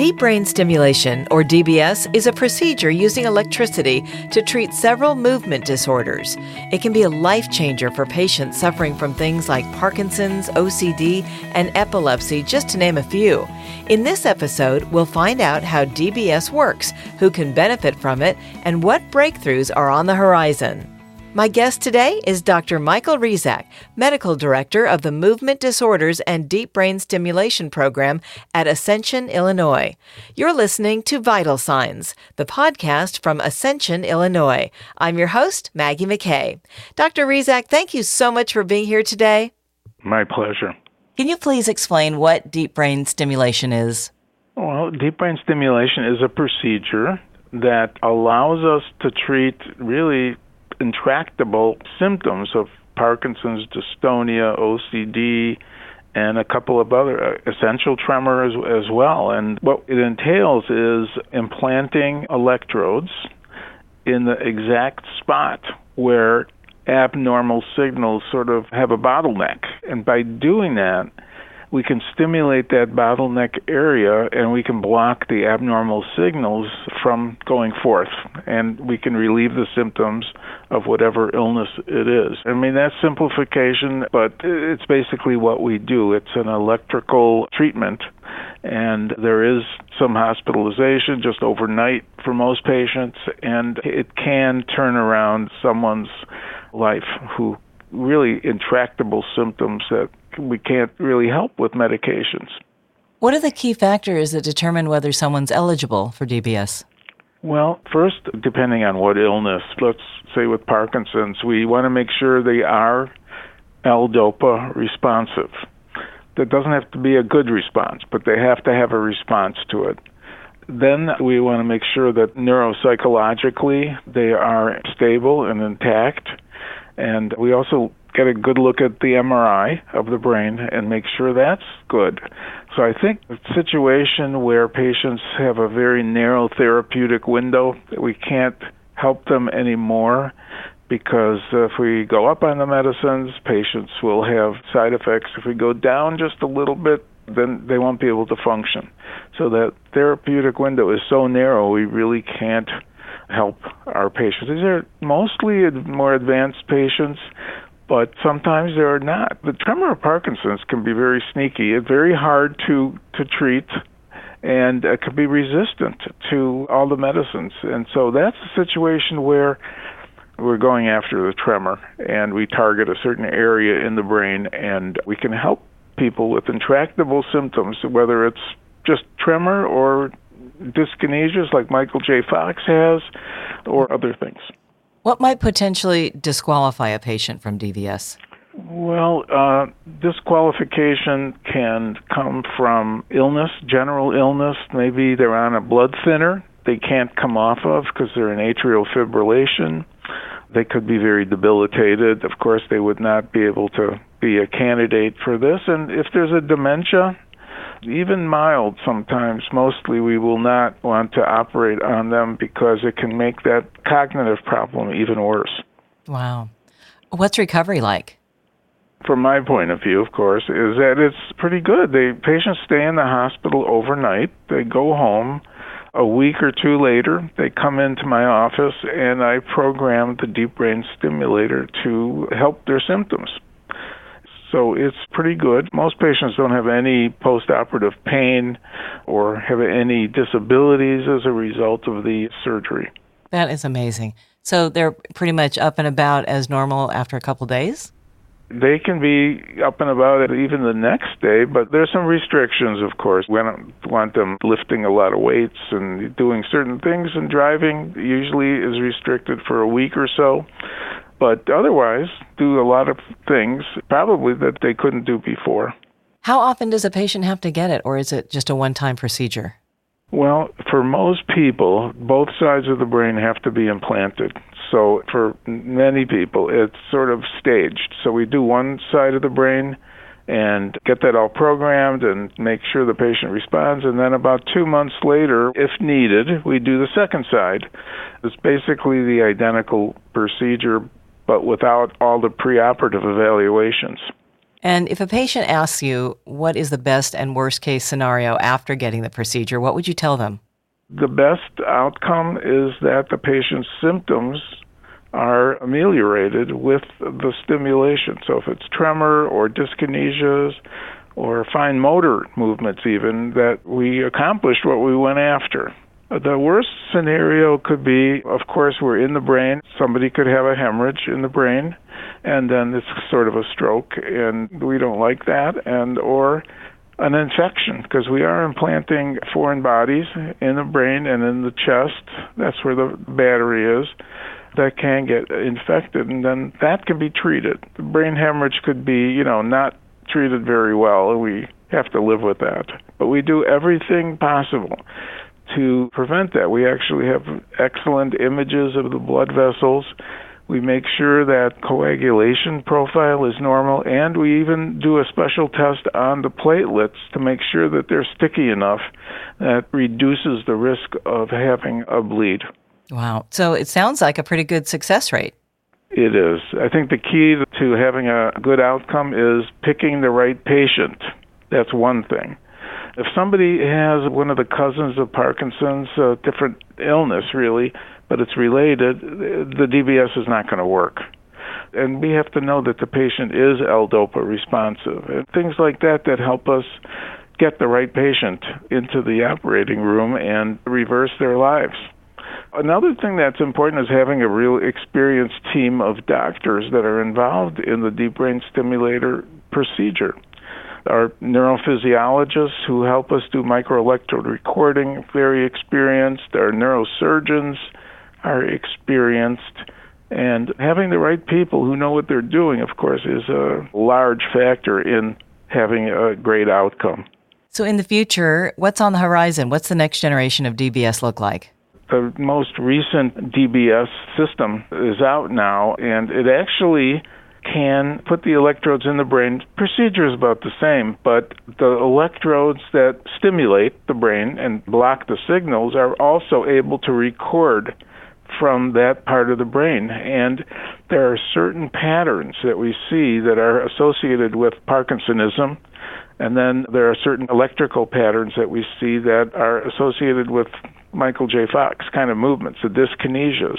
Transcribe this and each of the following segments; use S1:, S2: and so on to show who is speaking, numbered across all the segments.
S1: Deep brain stimulation, or DBS, is a procedure using electricity to treat several movement disorders. It can be a life changer for patients suffering from things like Parkinson's, OCD, and epilepsy, just to name a few. In this episode, we'll find out how DBS works, who can benefit from it, and what breakthroughs are on the horizon. My guest today is Dr. Michael Rezak, Medical Director of the Movement Disorders and Deep Brain Stimulation Program at Ascension, Illinois. You're listening to Vital Signs, the podcast from Ascension, Illinois. I'm your host, Maggie McKay. Dr. Rezak, thank you so much for being here today.
S2: My pleasure.
S1: Can you please explain what deep brain stimulation is?
S2: Well, deep brain stimulation is a procedure that allows us to treat really intractable symptoms of Parkinson's, dystonia, OCD, and a couple of other uh, essential tremor as, as well. And what it entails is implanting electrodes in the exact spot where abnormal signals sort of have a bottleneck. And by doing that, we can stimulate that bottleneck area and we can block the abnormal signals from going forth and we can relieve the symptoms of whatever illness it is. I mean, that's simplification, but it's basically what we do. It's an electrical treatment and there is some hospitalization just overnight for most patients and it can turn around someone's life who really intractable symptoms that we can't really help with medications.
S1: What are the key factors that determine whether someone's eligible for DBS?
S2: Well, first, depending on what illness, let's say with Parkinson's, we want to make sure they are L-DOPA responsive. That doesn't have to be a good response, but they have to have a response to it. Then we want to make sure that neuropsychologically they are stable and intact. And we also get a good look at the MRI of the brain and make sure that's good. So I think the situation where patients have a very narrow therapeutic window, we can't help them anymore because if we go up on the medicines, patients will have side effects. If we go down just a little bit, then they won't be able to function. So that therapeutic window is so narrow, we really can't help our patients. These are mostly more advanced patients but sometimes they're not. The tremor of Parkinson's can be very sneaky. It's very hard to to treat and it can be resistant to all the medicines. And so that's a situation where we're going after the tremor and we target a certain area in the brain and we can help people with intractable symptoms, whether it's just tremor or dyskinesias like Michael J. Fox has or other things.
S1: What might potentially disqualify a patient from DBS?
S2: Well, uh, disqualification can come from illness, general illness. Maybe they're on a blood thinner they can't come off of because they're in atrial fibrillation. They could be very debilitated. Of course, they would not be able to be a candidate for this. And if there's a dementia, even mild sometimes, mostly we will not want to operate on them because it can make that cognitive problem even worse.
S1: Wow. What's recovery like?
S2: From my point of view, of course, is that it's pretty good. The patients stay in the hospital overnight. They go home. A week or two later, they come into my office and I program the deep brain stimulator to help their symptoms. So it's pretty good. Most patients don't have any postoperative pain or have any disabilities as a result of the surgery.
S1: That is amazing. So they're pretty much up and about as normal after a couple days?
S2: They can be up and about even the next day, but there's some restrictions, of course. We don't want them lifting a lot of weights and doing certain things, and driving usually is restricted for a week or so but otherwise do a lot of things probably that they couldn't do before.
S1: How often does a patient have to get it, or is it just a one time procedure?
S2: Well, for most people, both sides of the brain have to be implanted. So for many people, it's sort of staged. So we do one side of the brain and get that all programmed and make sure the patient responds. And then about two months later, if needed, we do the second side. It's basically the identical procedure, but without all the preoperative evaluations.
S1: And if a patient asks you what is the best and worst case scenario after getting the procedure, what would you tell them?
S2: The best outcome is that the patient's symptoms are ameliorated with the stimulation. So if it's tremor or dyskinesias or fine motor movements, even, that we accomplished what we went after. The worst scenario could be, of course, we're in the brain. Somebody could have a hemorrhage in the brain, and then it's sort of a stroke, and we don't like that. And or an infection because we are implanting foreign bodies in the brain and in the chest. That's where the battery is. That can get infected, and then that can be treated. The brain hemorrhage could be, you know, not treated very well, and we have to live with that. But we do everything possible to prevent that. We actually have excellent images of the blood vessels. We make sure that coagulation profile is normal, and we even do a special test on the platelets to make sure that they're sticky enough that reduces the risk of having a bleed.
S1: Wow. So it sounds like a pretty good success rate.
S2: It is. I think the key to having a good outcome is picking the right patient. That's one thing. If somebody has one of the cousins of Parkinson's, a different illness really, but it's related, the DBS is not going to work. And we have to know that the patient is L-DOPA responsive. And things like that that help us get the right patient into the operating room and reverse their lives. Another thing that's important is having a real experienced team of doctors that are involved in the deep brain stimulator procedure. Our neurophysiologists who help us do microelectrode recording, very experienced. Our neurosurgeons are experienced. And having the right people who know what they're doing, of course, is a large factor in having a great outcome.
S1: So, in the future, what's on the horizon? What's the next generation of DBS look like?
S2: The most recent DBS system is out now, and it actually can put the electrodes in the brain. Procedure is about the same, but the electrodes that stimulate the brain and block the signals are also able to record from that part of the brain. And there are certain patterns that we see that are associated with Parkinsonism. And then there are certain electrical patterns that we see that are associated with Michael J. Fox kind of movements, the dyskinesias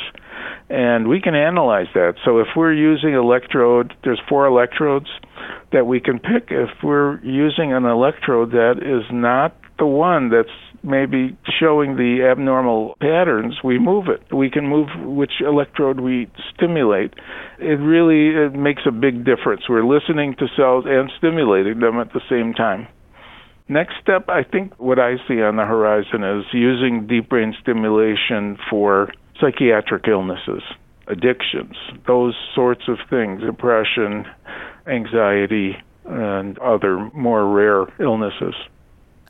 S2: and we can analyze that. So if we're using electrode, there's four electrodes that we can pick. If we're using an electrode that is not the one that's maybe showing the abnormal patterns, we move it. We can move which electrode we stimulate. It really it makes a big difference. We're listening to cells and stimulating them at the same time. Next step, I think what I see on the horizon is using deep brain stimulation for psychiatric illnesses, addictions, those sorts of things, depression, anxiety, and other more rare illnesses.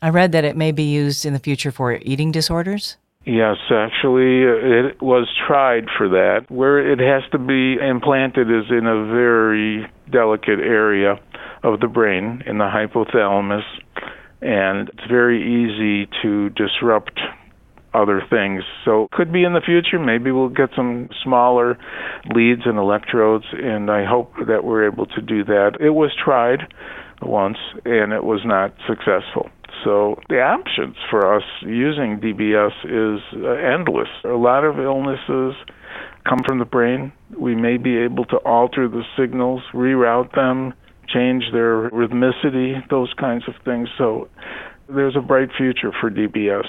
S1: I read that it may be used in the future for eating disorders.
S2: Yes, actually, it was tried for that. Where it has to be implanted is in a very delicate area of the brain, in the hypothalamus, and it's very easy to disrupt other things. So could be in the future. Maybe we'll get some smaller leads and electrodes, and I hope that we're able to do that. It was tried once, and it was not successful. So the options for us using DBS is uh, endless. A lot of illnesses come from the brain. We may be able to alter the signals, reroute them, change their rhythmicity, those kinds of things. So there's a bright future for DBS.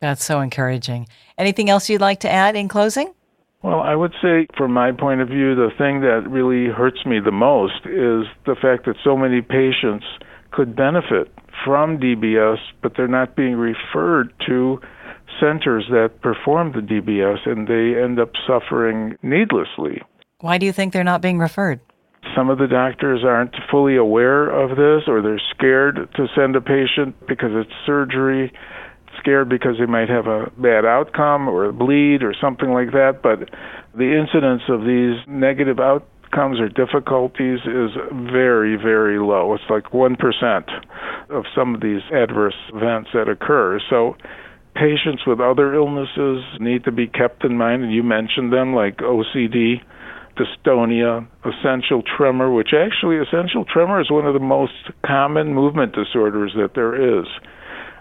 S1: That's so encouraging. Anything else you'd like to add in closing?
S2: Well, I would say, from my point of view, the thing that really hurts me the most is the fact that so many patients could benefit from DBS, but they're not being referred to centers that perform the DBS, and they end up suffering needlessly.
S1: Why do you think they're not being referred?
S2: Some of the doctors aren't fully aware of this, or they're scared to send a patient because it's surgery scared because they might have a bad outcome or a bleed or something like that. But the incidence of these negative outcomes or difficulties is very, very low. It's like 1% of some of these adverse events that occur. So patients with other illnesses need to be kept in mind, and you mentioned them like OCD dystonia, essential tremor, which actually essential tremor is one of the most common movement disorders that there is.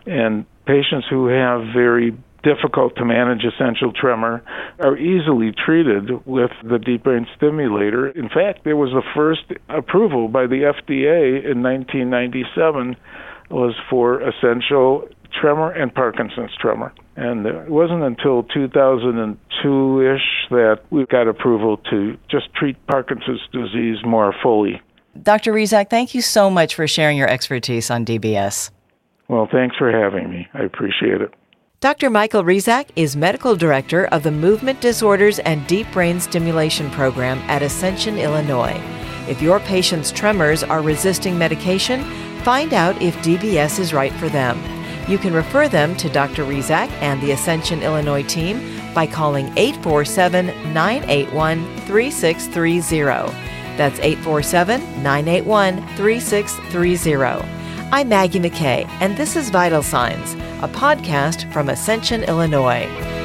S2: And patients who have very difficult to manage essential tremor are easily treated with the deep brain stimulator. In fact, there was the first approval by the FDA in 1997 was for essential tremor and Parkinson's tremor. And it wasn't until 2002 ish that we got approval to just treat Parkinson's disease more fully.
S1: Dr. Rezak, thank you so much for sharing your expertise on DBS.
S2: Well, thanks for having me. I appreciate it.
S1: Dr. Michael Rezak is Medical Director of the Movement Disorders and Deep Brain Stimulation Program at Ascension, Illinois. If your patient's tremors are resisting medication, find out if DBS is right for them. You can refer them to Dr. Rezak and the Ascension, Illinois team by calling 847 981 3630. That's 847 981 3630. I'm Maggie McKay, and this is Vital Signs, a podcast from Ascension, Illinois.